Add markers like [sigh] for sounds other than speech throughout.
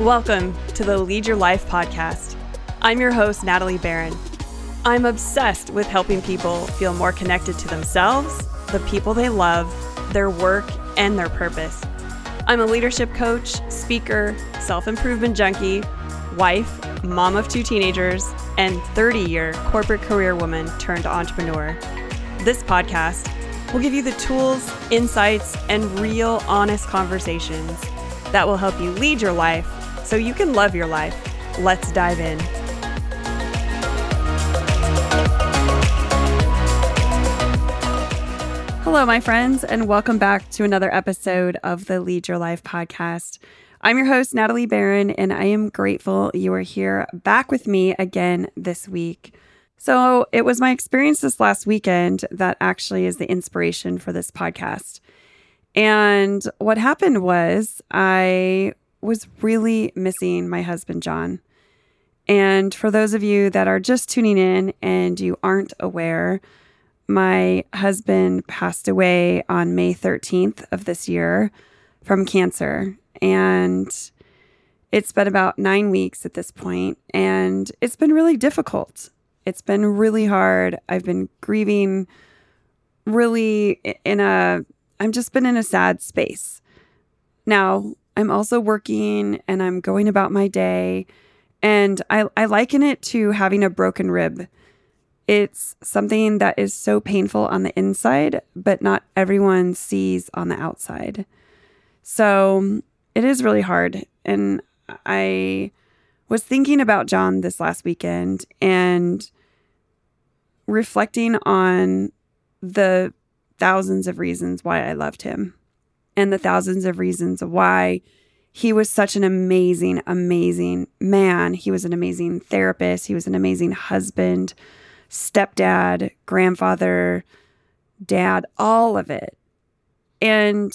Welcome to the Lead Your Life podcast. I'm your host, Natalie Barron. I'm obsessed with helping people feel more connected to themselves, the people they love, their work, and their purpose. I'm a leadership coach, speaker, self improvement junkie, wife, mom of two teenagers, and 30 year corporate career woman turned entrepreneur. This podcast will give you the tools, insights, and real honest conversations that will help you lead your life so you can love your life. Let's dive in. Hello, my friends, and welcome back to another episode of the Lead Your Life podcast. I'm your host, Natalie Barron, and I am grateful you are here back with me again this week. So, it was my experience this last weekend that actually is the inspiration for this podcast. And what happened was, I was really missing my husband, John. And for those of you that are just tuning in and you aren't aware, my husband passed away on May 13th of this year from cancer. And it's been about nine weeks at this point, and it's been really difficult. It's been really hard. I've been grieving really in a, I've just been in a sad space. Now, I'm also working and I'm going about my day. And I, I liken it to having a broken rib. It's something that is so painful on the inside, but not everyone sees on the outside. So it is really hard. And I was thinking about John this last weekend and reflecting on the thousands of reasons why I loved him and the thousands of reasons why he was such an amazing, amazing man. He was an amazing therapist. He was an amazing husband, stepdad, grandfather, dad, all of it. And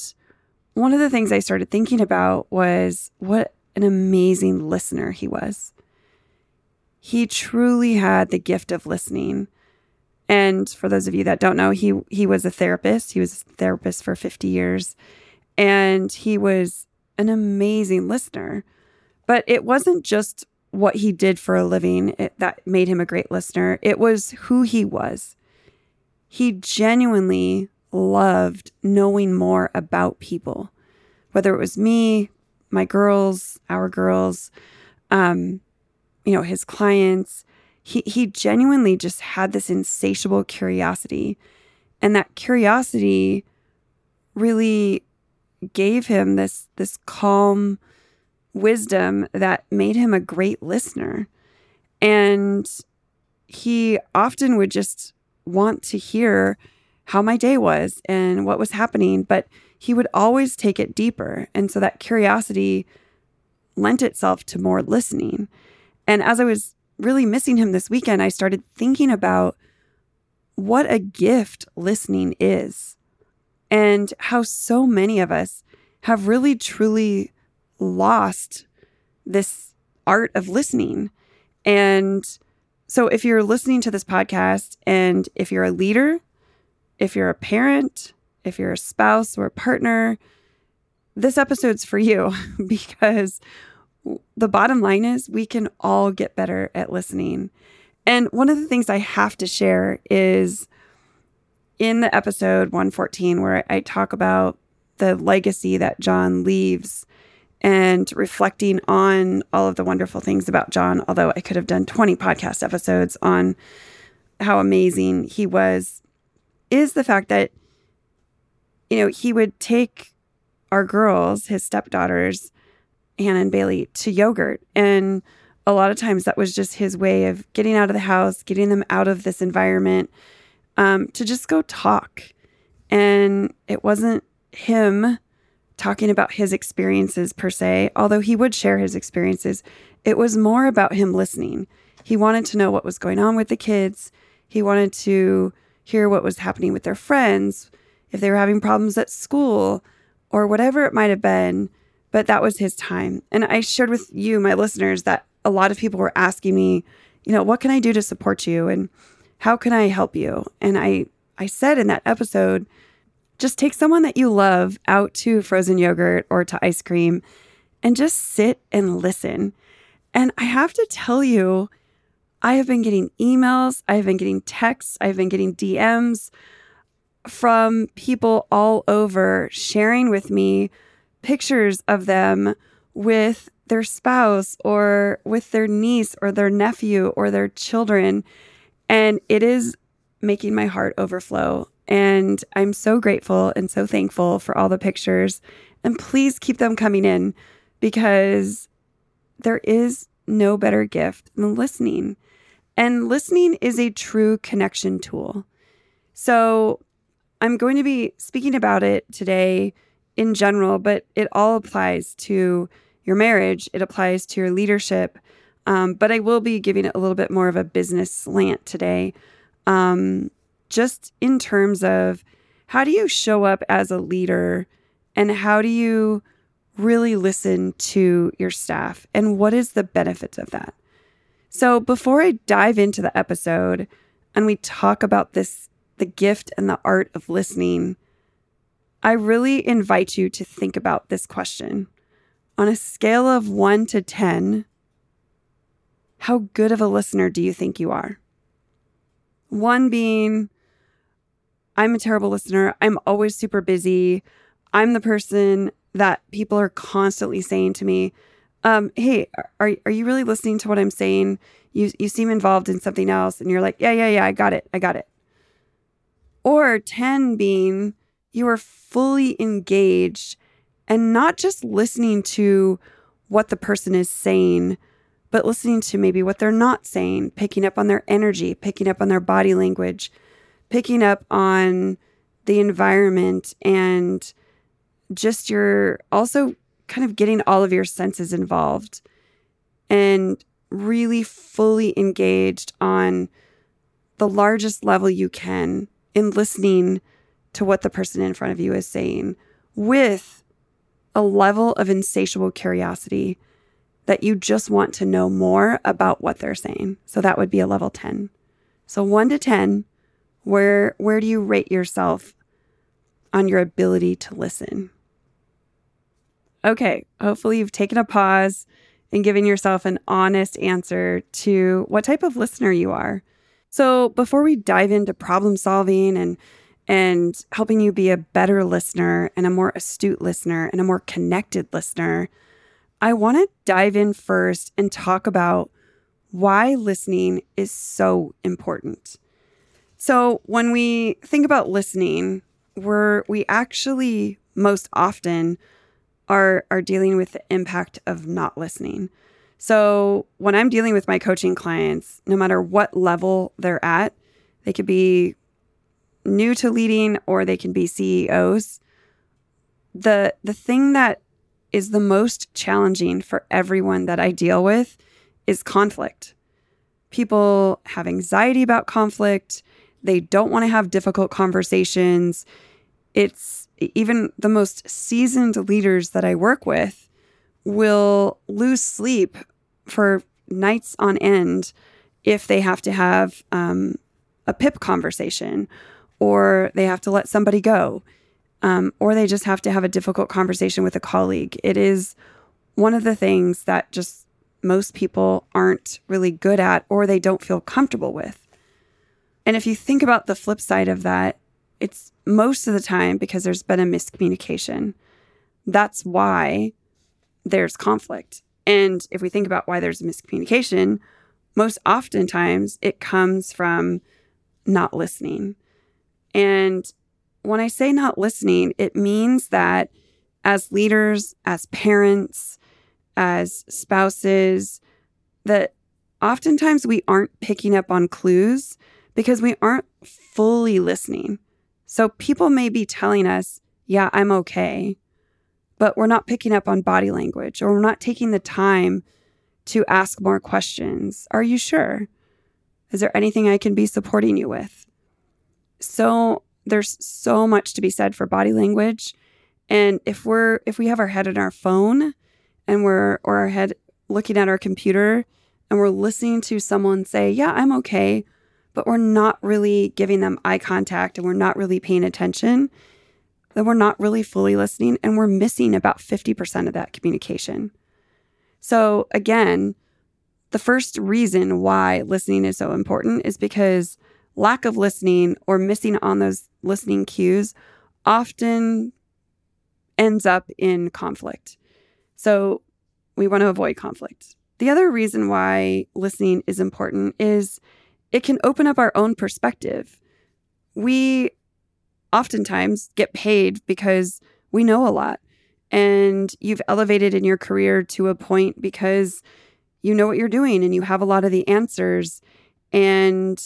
one of the things I started thinking about was what an amazing listener he was. He truly had the gift of listening. And for those of you that don't know, he he was a therapist. He was a therapist for 50 years and he was an amazing listener. But it wasn't just what he did for a living that made him a great listener, it was who he was. He genuinely loved knowing more about people, whether it was me, my girls, our girls, um, you know, his clients. He, he genuinely just had this insatiable curiosity. And that curiosity really gave him this this calm wisdom that made him a great listener. And he often would just want to hear how my day was and what was happening, but he would always take it deeper. And so that curiosity lent itself to more listening. And as I was really missing him this weekend, I started thinking about what a gift listening is and how so many of us have really truly lost this art of listening. And so, if you're listening to this podcast and if you're a leader, if you're a parent, if you're a spouse or a partner, this episode's for you [laughs] because the bottom line is we can all get better at listening. And one of the things I have to share is in the episode 114, where I talk about the legacy that John leaves and reflecting on all of the wonderful things about John, although I could have done 20 podcast episodes on how amazing he was, is the fact that, you know, he would take our girls, his stepdaughters, Hannah and Bailey, to yogurt. And a lot of times that was just his way of getting out of the house, getting them out of this environment um, to just go talk. And it wasn't him talking about his experiences per se, although he would share his experiences. It was more about him listening. He wanted to know what was going on with the kids. He wanted to hear what was happening with their friends, if they were having problems at school, or whatever it might have been. But that was his time. And I shared with you, my listeners, that a lot of people were asking me, you know, what can I do to support you? And how can I help you? And I, I said in that episode, just take someone that you love out to frozen yogurt or to ice cream and just sit and listen. And I have to tell you, I have been getting emails, I have been getting texts, I've been getting DMs from people all over sharing with me pictures of them with their spouse or with their niece or their nephew or their children. And it is making my heart overflow. And I'm so grateful and so thankful for all the pictures. And please keep them coming in because there is no better gift than listening. And listening is a true connection tool. So I'm going to be speaking about it today in general, but it all applies to your marriage, it applies to your leadership. Um, but I will be giving it a little bit more of a business slant today, um, just in terms of how do you show up as a leader and how do you really listen to your staff and what is the benefits of that? So, before I dive into the episode and we talk about this, the gift and the art of listening, I really invite you to think about this question. On a scale of one to 10, how good of a listener do you think you are? One being, I'm a terrible listener. I'm always super busy. I'm the person that people are constantly saying to me, um, hey, are, are you really listening to what I'm saying? You, you seem involved in something else. And you're like, yeah, yeah, yeah, I got it. I got it. Or 10 being you are fully engaged and not just listening to what the person is saying, but listening to maybe what they're not saying, picking up on their energy, picking up on their body language, picking up on the environment and just your also kind of getting all of your senses involved and really fully engaged on the largest level you can in listening to what the person in front of you is saying with a level of insatiable curiosity that you just want to know more about what they're saying. So that would be a level 10. So 1 to 10, where where do you rate yourself on your ability to listen? Okay, hopefully you've taken a pause and given yourself an honest answer to what type of listener you are. So, before we dive into problem solving and and helping you be a better listener and a more astute listener and a more connected listener, I want to dive in first and talk about why listening is so important. So, when we think about listening, we're we actually most often are are dealing with the impact of not listening. So when I'm dealing with my coaching clients, no matter what level they're at, they could be new to leading or they can be CEOs. The the thing that is the most challenging for everyone that I deal with is conflict. People have anxiety about conflict. They don't want to have difficult conversations. It's even the most seasoned leaders that I work with will lose sleep for nights on end if they have to have um, a PIP conversation or they have to let somebody go um, or they just have to have a difficult conversation with a colleague. It is one of the things that just most people aren't really good at or they don't feel comfortable with. And if you think about the flip side of that, it's most of the time because there's been a miscommunication. That's why there's conflict. And if we think about why there's a miscommunication, most oftentimes it comes from not listening. And when I say not listening, it means that as leaders, as parents, as spouses, that oftentimes we aren't picking up on clues because we aren't fully listening. So people may be telling us, yeah, I'm okay, but we're not picking up on body language or we're not taking the time to ask more questions. Are you sure? Is there anything I can be supporting you with? So there's so much to be said for body language. And if we're if we have our head in our phone and we're or our head looking at our computer and we're listening to someone say, "Yeah, I'm okay," but we're not really giving them eye contact and we're not really paying attention, then we're not really fully listening and we're missing about 50% of that communication. So, again, the first reason why listening is so important is because lack of listening or missing on those listening cues often ends up in conflict. So, we want to avoid conflict. The other reason why listening is important is it can open up our own perspective. We oftentimes get paid because we know a lot and you've elevated in your career to a point because you know what you're doing and you have a lot of the answers. And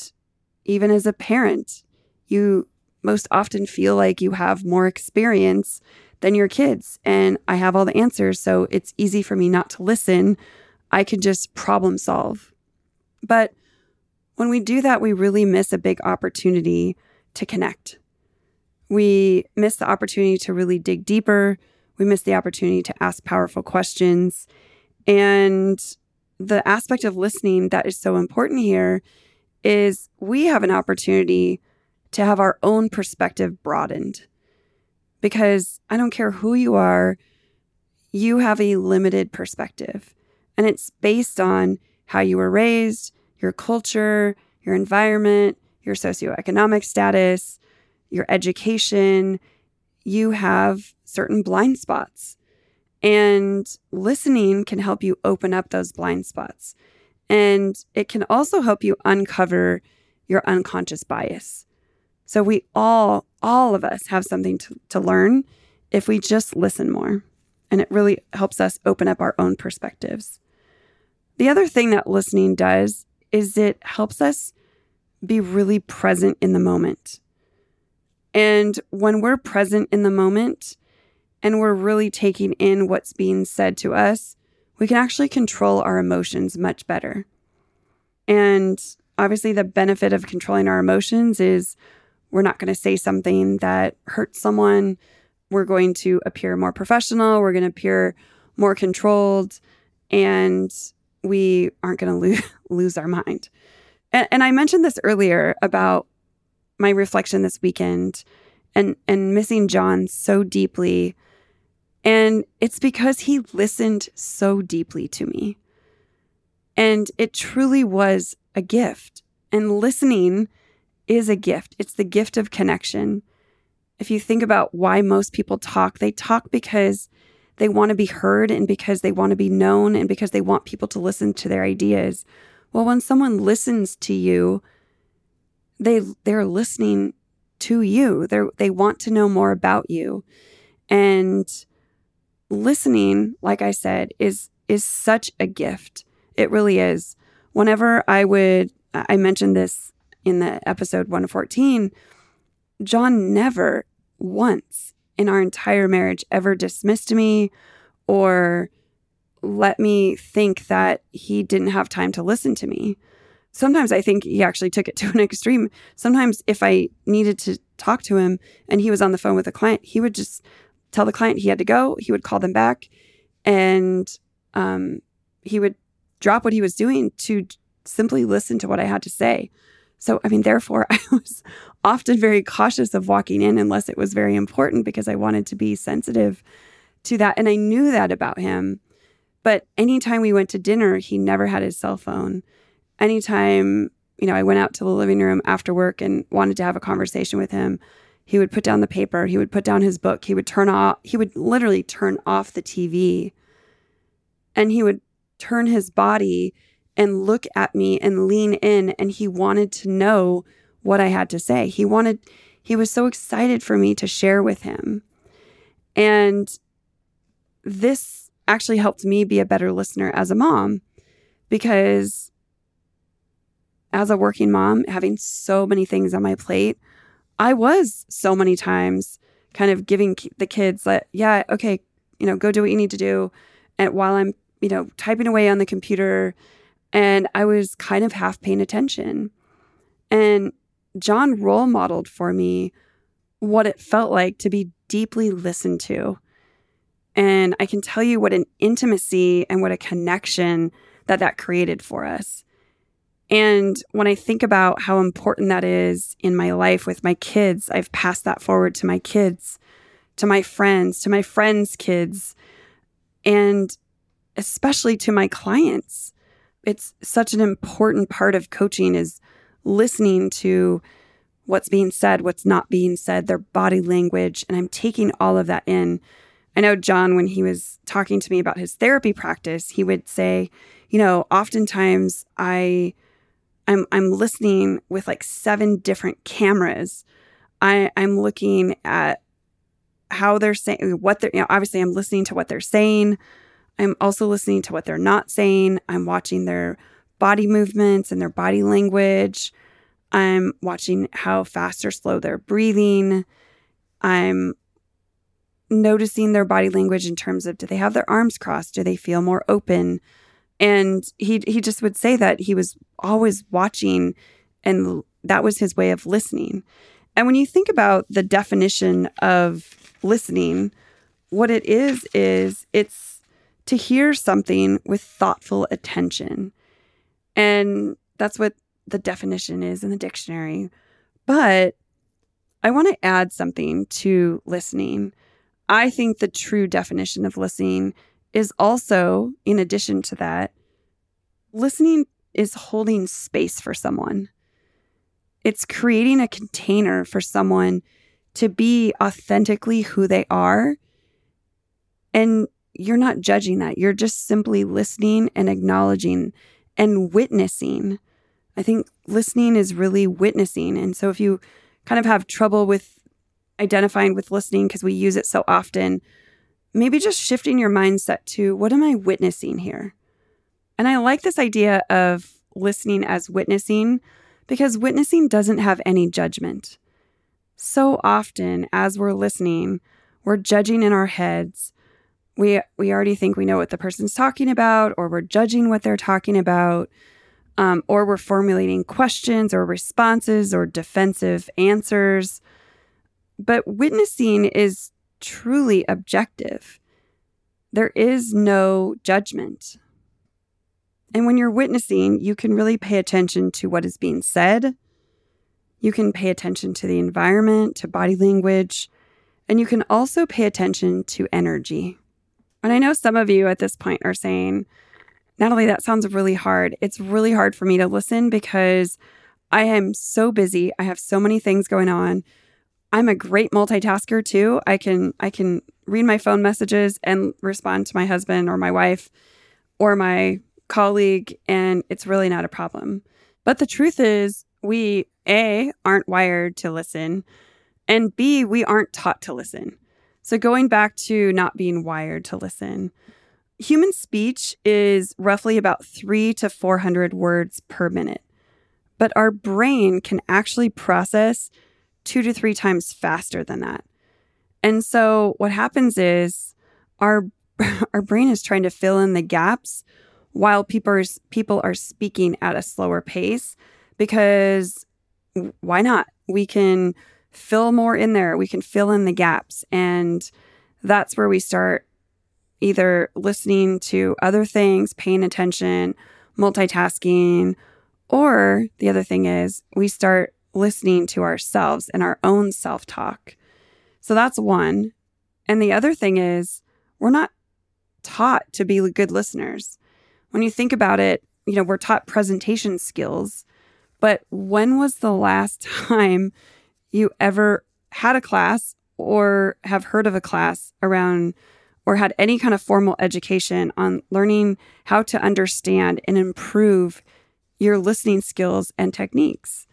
even as a parent, you most often feel like you have more experience than your kids. And I have all the answers. So it's easy for me not to listen. I can just problem solve. But when we do that, we really miss a big opportunity to connect. We miss the opportunity to really dig deeper. We miss the opportunity to ask powerful questions. And the aspect of listening that is so important here is we have an opportunity to have our own perspective broadened because I don't care who you are, you have a limited perspective. And it's based on how you were raised, your culture, your environment, your socioeconomic status, your education. You have certain blind spots. And listening can help you open up those blind spots. And it can also help you uncover your unconscious bias. So we all, all of us have something to, to learn if we just listen more. And it really helps us open up our own perspectives. The other thing that listening does is it helps us be really present in the moment. And when we're present in the moment and we're really taking in what's being said to us, we can actually control our emotions much better. And obviously, the benefit of controlling our emotions is we're not going to say something that hurts someone. We're going to appear more professional. We're going to appear more controlled. And we aren't going to lo- [laughs] lose our mind. And, and I mentioned this earlier about my reflection this weekend and, and missing John so deeply. And it's because he listened so deeply to me. And it truly was a gift. And listening is a gift. It's the gift of connection. If you think about why most people talk, they talk because they want to be heard and because they want to be known and because they want people to listen to their ideas. Well, when someone listens to you, they they're listening to you. They they want to know more about you. And listening, like I said, is is such a gift. It really is. Whenever I would I mentioned this in the episode 114, John never once in our entire marriage ever dismissed me or let me think that he didn't have time to listen to me. Sometimes I think he actually took it to [laughs] an extreme. Sometimes, if I needed to talk to him and he was on the phone with a client, he would just tell the client he had to go. He would call them back and um, he would drop what he was doing to simply listen to what I had to say. So, I mean, therefore, [laughs] I was often very cautious of walking in unless it was very important because I wanted to be sensitive to that. And I knew that about him. But anytime we went to dinner, he never had his cell phone. Anytime, you know, I went out to the living room after work and wanted to have a conversation with him, he would put down the paper, he would put down his book, he would turn off, he would literally turn off the TV and he would turn his body and look at me and lean in and he wanted to know what I had to say. He wanted he was so excited for me to share with him. And this actually helped me be a better listener as a mom because as a working mom, having so many things on my plate, I was so many times kind of giving the kids that, yeah, okay, you know, go do what you need to do. And while I'm, you know, typing away on the computer and I was kind of half paying attention. And John role modeled for me what it felt like to be deeply listened to. And I can tell you what an intimacy and what a connection that that created for us. And when I think about how important that is in my life with my kids, I've passed that forward to my kids, to my friends, to my friends' kids. And especially to my clients. It's such an important part of coaching is listening to what's being said, what's not being said, their body language, and I'm taking all of that in. I know John when he was talking to me about his therapy practice, he would say, you know, oftentimes I I'm I'm listening with like seven different cameras. I I'm looking at how they're saying what they're you know obviously I'm listening to what they're saying. I'm also listening to what they're not saying. I'm watching their body movements and their body language. I'm watching how fast or slow they're breathing. I'm noticing their body language in terms of do they have their arms crossed? Do they feel more open? And he he just would say that he was always watching and that was his way of listening. And when you think about the definition of listening, what it is is it's to hear something with thoughtful attention. And that's what the definition is in the dictionary. But I want to add something to listening. I think the true definition of listening is also, in addition to that, listening is holding space for someone. It's creating a container for someone to be authentically who they are. And you're not judging that. You're just simply listening and acknowledging and witnessing. I think listening is really witnessing. And so if you kind of have trouble with identifying with listening because we use it so often, maybe just shifting your mindset to what am I witnessing here? And I like this idea of listening as witnessing because witnessing doesn't have any judgment. So often, as we're listening, we're judging in our heads. We, we already think we know what the person's talking about, or we're judging what they're talking about, um, or we're formulating questions or responses or defensive answers. But witnessing is truly objective. There is no judgment. And when you're witnessing, you can really pay attention to what is being said. You can pay attention to the environment, to body language, and you can also pay attention to energy. And I know some of you at this point are saying, Natalie, that sounds really hard. It's really hard for me to listen because I am so busy. I have so many things going on. I'm a great multitasker too. I can I can read my phone messages and respond to my husband or my wife or my colleague and it's really not a problem. But the truth is we A aren't wired to listen and B we aren't taught to listen. So going back to not being wired to listen. Human speech is roughly about 3 to 400 words per minute. But our brain can actually process two to three times faster than that. And so what happens is our [laughs] our brain is trying to fill in the gaps while people people are speaking at a slower pace because why not? We can fill more in there. We can fill in the gaps and that's where we start either listening to other things, paying attention, multitasking, or the other thing is we start listening to ourselves and our own self talk. So that's one. And the other thing is, we're not taught to be good listeners. When you think about it, you know, we're taught presentation skills, but when was the last [laughs] time you ever had a class or have heard of a class around or had any kind of formal education on learning how to understand and improve your listening skills and techniques?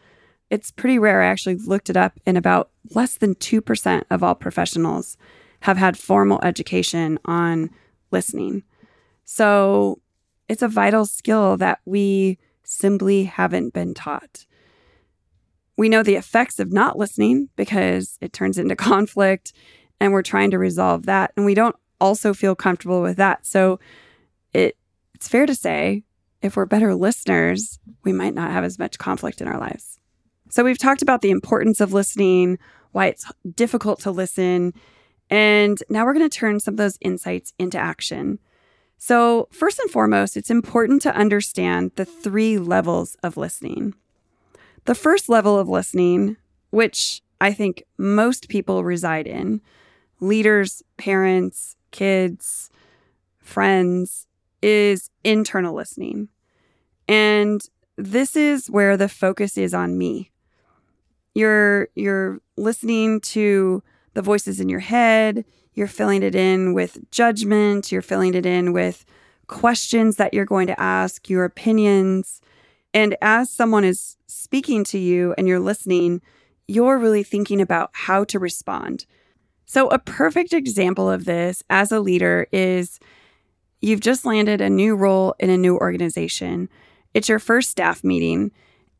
It's pretty rare. I actually looked it up, and about less than 2% of all professionals have had formal education on listening. So it's a vital skill that we simply haven't been taught. We know the effects of not listening because it turns into [laughs] conflict, and we're trying to resolve that. And we don't also feel comfortable with that. So it, it's fair to say if we're better listeners, we might not have as much conflict in our lives. So we've talked about the importance of listening, why it's difficult to listen, and now we're going to turn some of those insights into action. So, first and foremost, it's important to understand the three levels of listening. The first level of listening, which I think most people reside in leaders, parents, kids, friends is internal listening. And this is where the focus is on me. You're you're listening to the voices in your head, you're filling it in with judgment, you're filling it in with questions that you're going to ask, your opinions. And as someone is speaking to you and you're listening, you're really thinking about how to respond. So, a perfect example of this as a leader is you've just landed a new role in a new organization. It's your first staff meeting,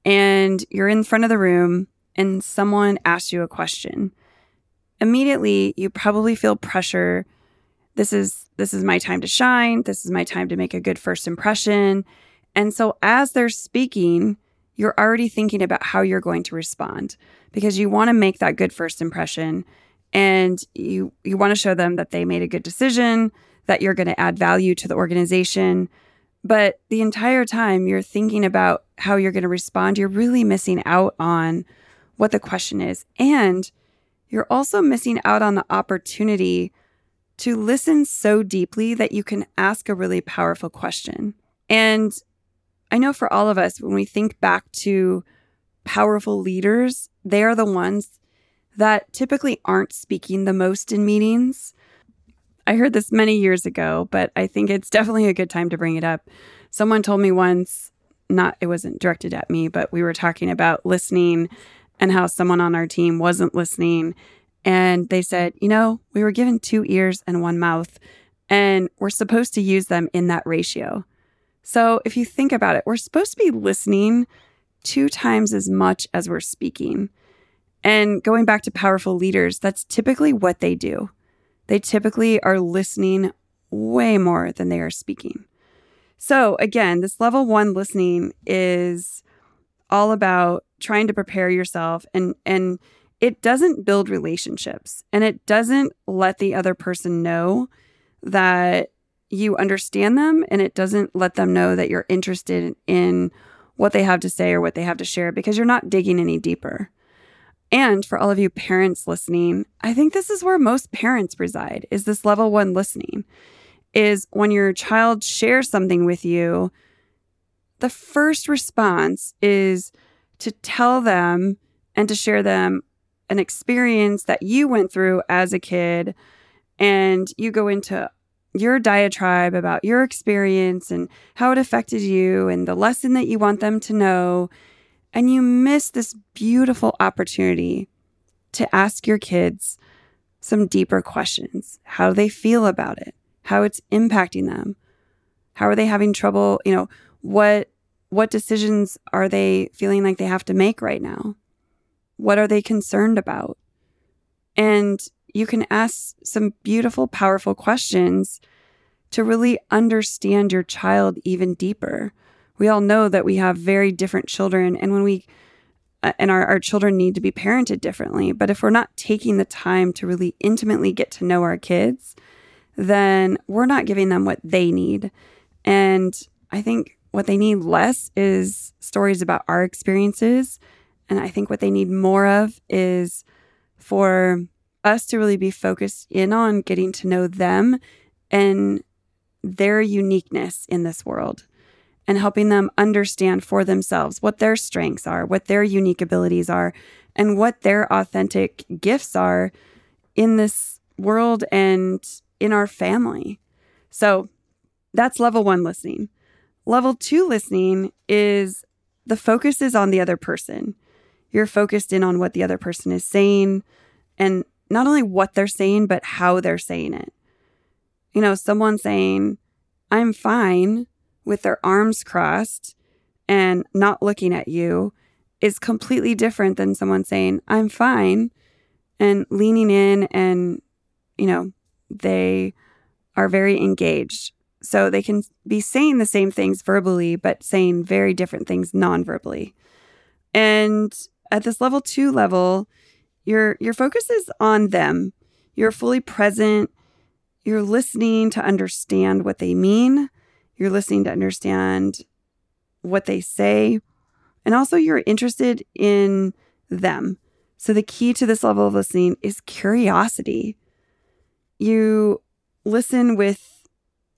and you're in front of the room, and someone asks you a question. Immediately, you probably feel pressure. This is this is my time to shine. This is my time to make a good first impression. And so as they're speaking, you're already thinking about how you're going to respond because you want to make that good first impression and you you want to show them that they made a good decision, that you're going to add value to the organization. But the entire time you're thinking about how you're going to respond, you're really missing out on what the question is. And you're also missing out on the opportunity to listen so deeply that you can ask a really powerful question. And I know for all of us, when we think back to powerful leaders, they are the ones that typically aren't speaking the most in meetings. I heard this many years ago, but I think it's definitely a good time to bring it up. Someone told me once, not it wasn't directed at me, but we were talking about listening and how someone on our team wasn't listening. And they said, you know, we were given two ears and one mouth, and we're supposed to use them in that ratio. So if you think about it, we're supposed to be listening two times as much as we're speaking. And going back to powerful leaders, that's typically what they do. They typically are listening way more than they are speaking. So, again, this level one listening is all about trying to prepare yourself and, and, it doesn't build relationships and it doesn't let the other person know that you understand them and it doesn't let them know that you're interested in what they have to say or what they have to share because you're not digging any deeper. And for all of you parents listening, I think this is where most parents reside is this level 1 listening. Is when your child shares something with you, the first response is to tell them and to share them an experience that you went through as a kid and you go into your diatribe about your experience and how it affected you and the lesson that you want them to know and you miss this beautiful opportunity to ask your kids some deeper questions. How do they feel about it? How it's impacting them? How are they having trouble? You know, what what decisions are they feeling like they have to make right now? What are they concerned about? And you can ask some beautiful, powerful questions to really understand your child even deeper we all know that we have very different children and when we uh, and our, our children need to be parented differently but if we're not taking the time to really intimately get to know our kids then we're not giving them what they need and i think what they need less is stories about our experiences and i think what they need more of is for us to really be focused in on getting to know them and their uniqueness in this world and helping them understand for themselves what their strengths are, what their unique abilities are, and what their authentic gifts are in this world and in our family. So that's level one listening. Level two listening is the focus is on the other person. You're focused in on what the other person is saying and not only what they're saying, but how they're saying it. You know, someone saying, I'm fine with their arms crossed and not looking at you is completely different than someone saying, I'm fine, and leaning in and, you know, they are very engaged. So they can be saying the same things verbally, but saying very different things non verbally. And at this level two level, your your focus is on them. You're fully present. You're listening to understand what they mean you're listening to understand what they say, and also you're interested in them. So, the key to this level of listening is curiosity. You listen with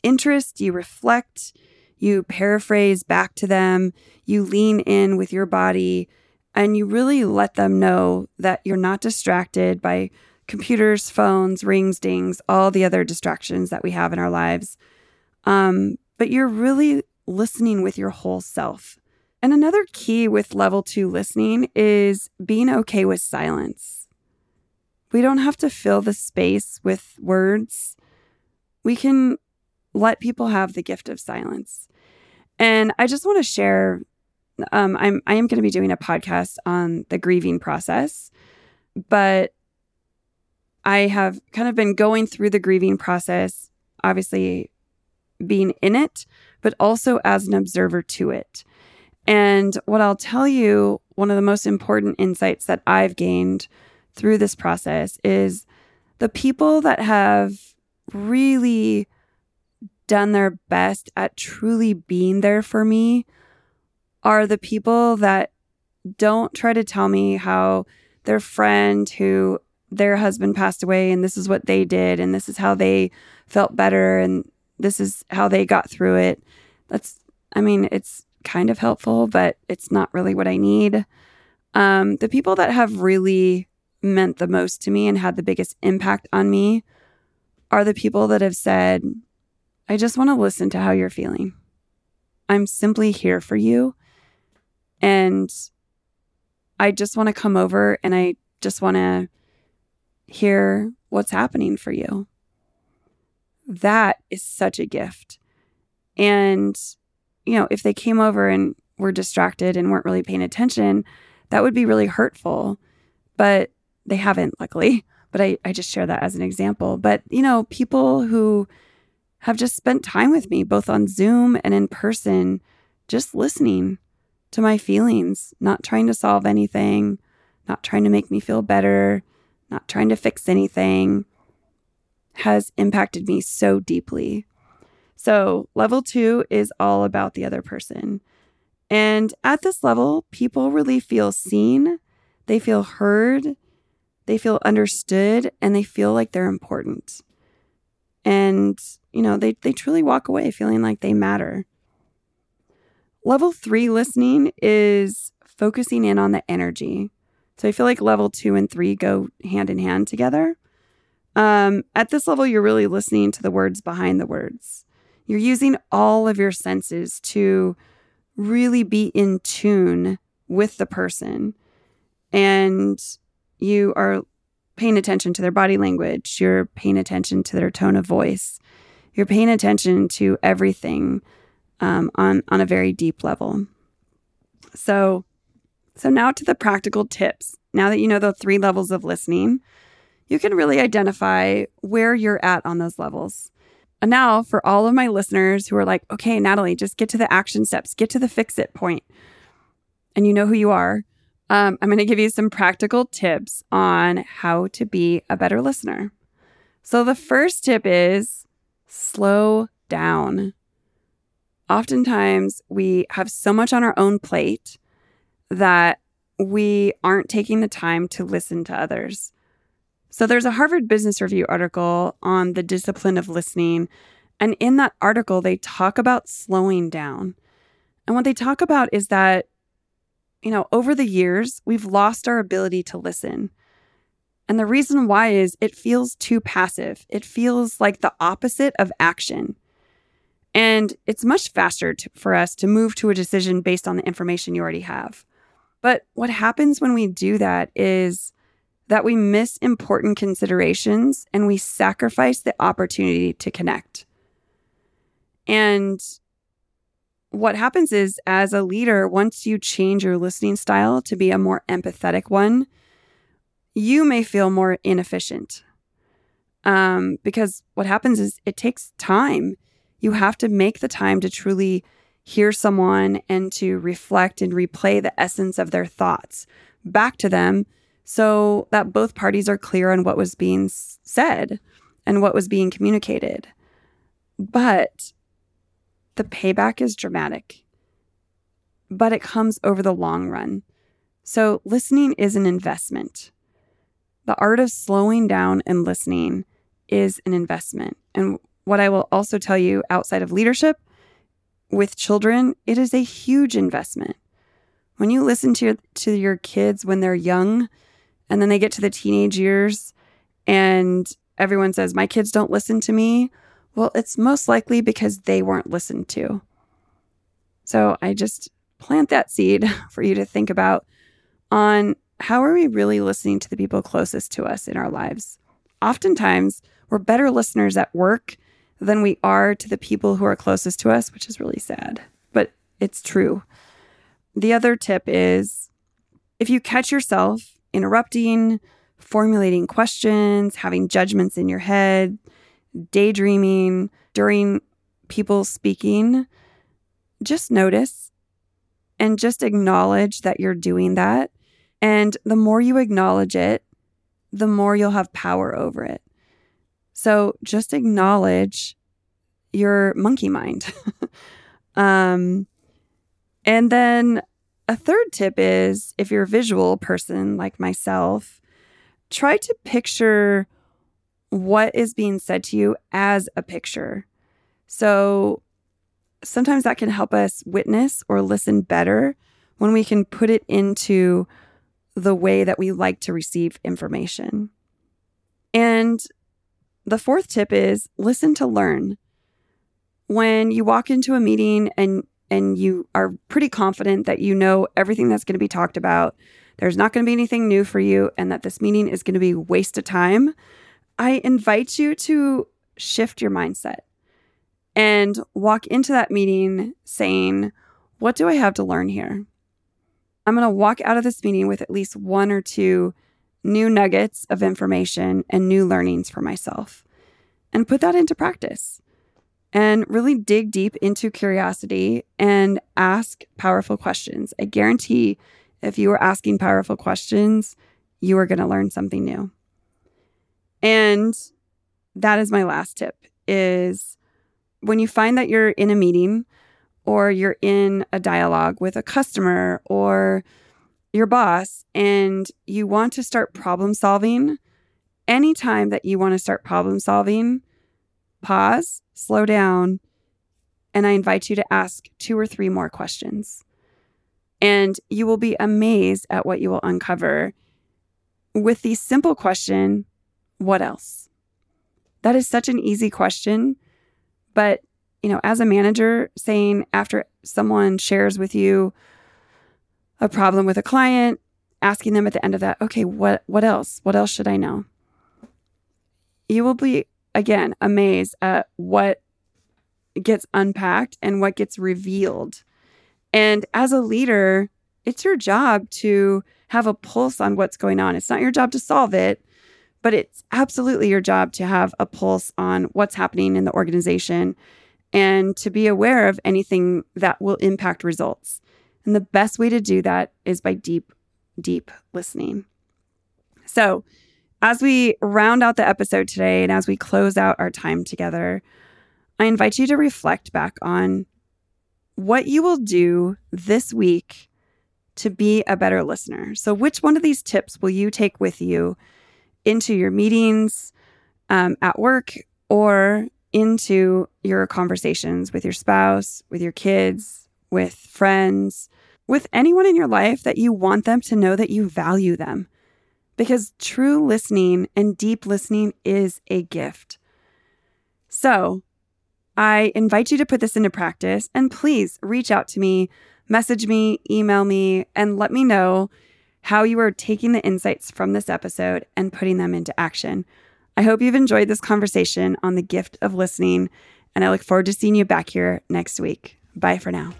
interest, you reflect, you paraphrase back to them, you lean in with your body, and you really let them know that you're not distracted by computers, phones, rings, dings, all the other distractions that we have in our lives. Um, but you're really listening with your whole self. And another key with level two listening is being okay with silence. We don't have to fill the space with words. We can let people have the gift of silence. And I just want to share um, I'm I am going to be doing a podcast on the grieving process, but I have kind of been going through the grieving process, obviously being in it, but also as an observer to it. And what I'll tell you, one of the most important insights that I've gained through this process is the people that have really done their best at truly being there for me are the people that don't try to tell me how their friend who their husband passed away and this is what they did and this is how they felt better and this is how they got through it. That's, I mean, it's kind of helpful, but it's not really what I need. Um, the people that have really meant the most to me and had the biggest impact on me are the people that have said, I just want to listen to how you're feeling. I'm simply here for you. And I just want to come over and I just want to hear what's happening for you. That is such a gift. And, you know, if they came over and were distracted and weren't really paying attention, that would be really hurtful. But they haven't, luckily. But I, I just share that as an example. But, you know, people who have just spent time with me, both on Zoom and in person, just listening to my feelings, not trying to solve anything, not trying to make me feel better, not trying to fix anything, has impacted me so deeply. So, level two is all about the other person. And at this level, people really feel seen, they feel heard, they feel understood, and they feel like they're important. And, you know, they, they truly walk away feeling like they matter. Level three listening is focusing in on the energy. So I feel like level two and three go hand in hand together. Um, at this level, you're really listening to the words behind the words. You're using all of your senses to really be in tune with the person. And you are paying attention to their body language. You're paying attention to their tone of voice. You're paying attention to everything um, on on a very deep level. So, so now to the practical tips. Now that you know the three levels of listening, you can really identify where you're at on those levels. And now, for all of my listeners who are like, okay, Natalie, just get to the action steps, get to the fix it point, and you know who you are, um, I'm going to give you some practical tips on how to be a better listener. So, the first tip is slow down oftentimes we have so much on our own plate that we aren't taking the time to listen to others. So there's a Harvard Business Review article on the discipline of listening. And in that article, they talk about slowing down. And what they talk about is that, you know, over the years, we've lost our ability to listen. And the reason why is it feels too passive. It feels like the opposite of action. And it's much faster to, for us to move to a decision based on the information you already have. But what happens when we do that is that we miss important considerations and we sacrifice the opportunity to connect. And what happens is, as a leader, once you change your listening style to be a more empathetic one, you may feel more inefficient. Um, because what happens is it takes time you have to make the time to truly hear someone and to reflect and replay the essence of their thoughts back to them so that both parties are clear on what was being said and what was being communicated. But the payback is dramatic, but it comes over the long run. So, listening is an investment. The art of slowing down and listening is an investment. And what I will also tell you outside of leadership with children, it is a huge investment. When you listen to your, to your kids when they're young and then they get to the teenage years and everyone says, My kids don't listen to me. Well, it's most likely because they weren't listened to. So I just plant that seed [laughs] for you to think about on how are we really listening to the people closest to us in our lives? Oftentimes, we're better listeners at work than we are to the people who are closest to us, which is really sad, but it's true. The other tip is if you catch yourself interrupting, formulating questions, having judgments in your head, daydreaming during people speaking, just notice and just acknowledge that you're doing that. And the more you acknowledge it, the more you'll have power over it. So just acknowledge your monkey mind. [laughs] um, and then a third tip is if you're a visual person like myself, try to picture what is being said to you as a picture. So sometimes that can help us witness or listen better when we can put it into the way that we like to receive information. And the fourth tip is listen to learn. When you walk into a meeting and and you are pretty confident that you know everything that's going to be talked about, there's not going to be anything new for you and that this meeting is going to be waste of time, I invite you to shift your mindset and walk into that meeting saying, What do I have to learn here? I'm going to walk out of this meeting with at least one or two new nuggets of information and new learnings for myself and put that into practice and really dig deep into curiosity and ask powerful questions. I guarantee if you are asking powerful questions, you are going to learn something new. And that is my last tip is when you find that you're in a meeting or you're in a dialogue with a customer or your boss and you want to start problem solving, anytime that you want to start problem solving, pause, slow down, and I invite you to ask two or three more questions. And you will be amazed at what you will uncover with the simple question, What else? That is such an easy question, but you know, as a manager, saying after someone shares with you a problem with a client, asking them at the end of that, okay, what what else? What else should I know? You will be again amazed at what gets unpacked and what gets revealed. And as a leader, it's your job to have a pulse on what's going on. It's not your job to solve it, but it's absolutely your job to have a pulse on what's happening in the organization and to be aware of anything that will impact results. And the best way to do that is by deep, deep listening. So, as we round out the episode today and as we close out our time together, I invite you to reflect back on what you will do this week to be a better listener. So, which one of these tips will you take with you into your meetings um, at work or into your conversations with your spouse, with your kids, with friends, with anyone in your life that you want them to know that you value them. Because true listening and deep listening is a gift. So, I invite you to put this into practice and please reach out to me, message me, email me, and let me know how you are taking the insights from this episode and putting them into action. I hope you've enjoyed this conversation on the gift of listening, and I look forward to seeing you back here next week. Bye for now.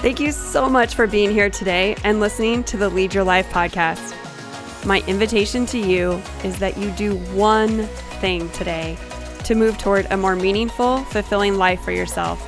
Thank you so much for being here today and listening to the Lead Your Life podcast. My invitation to you is that you do one thing today to move toward a more meaningful, fulfilling life for yourself.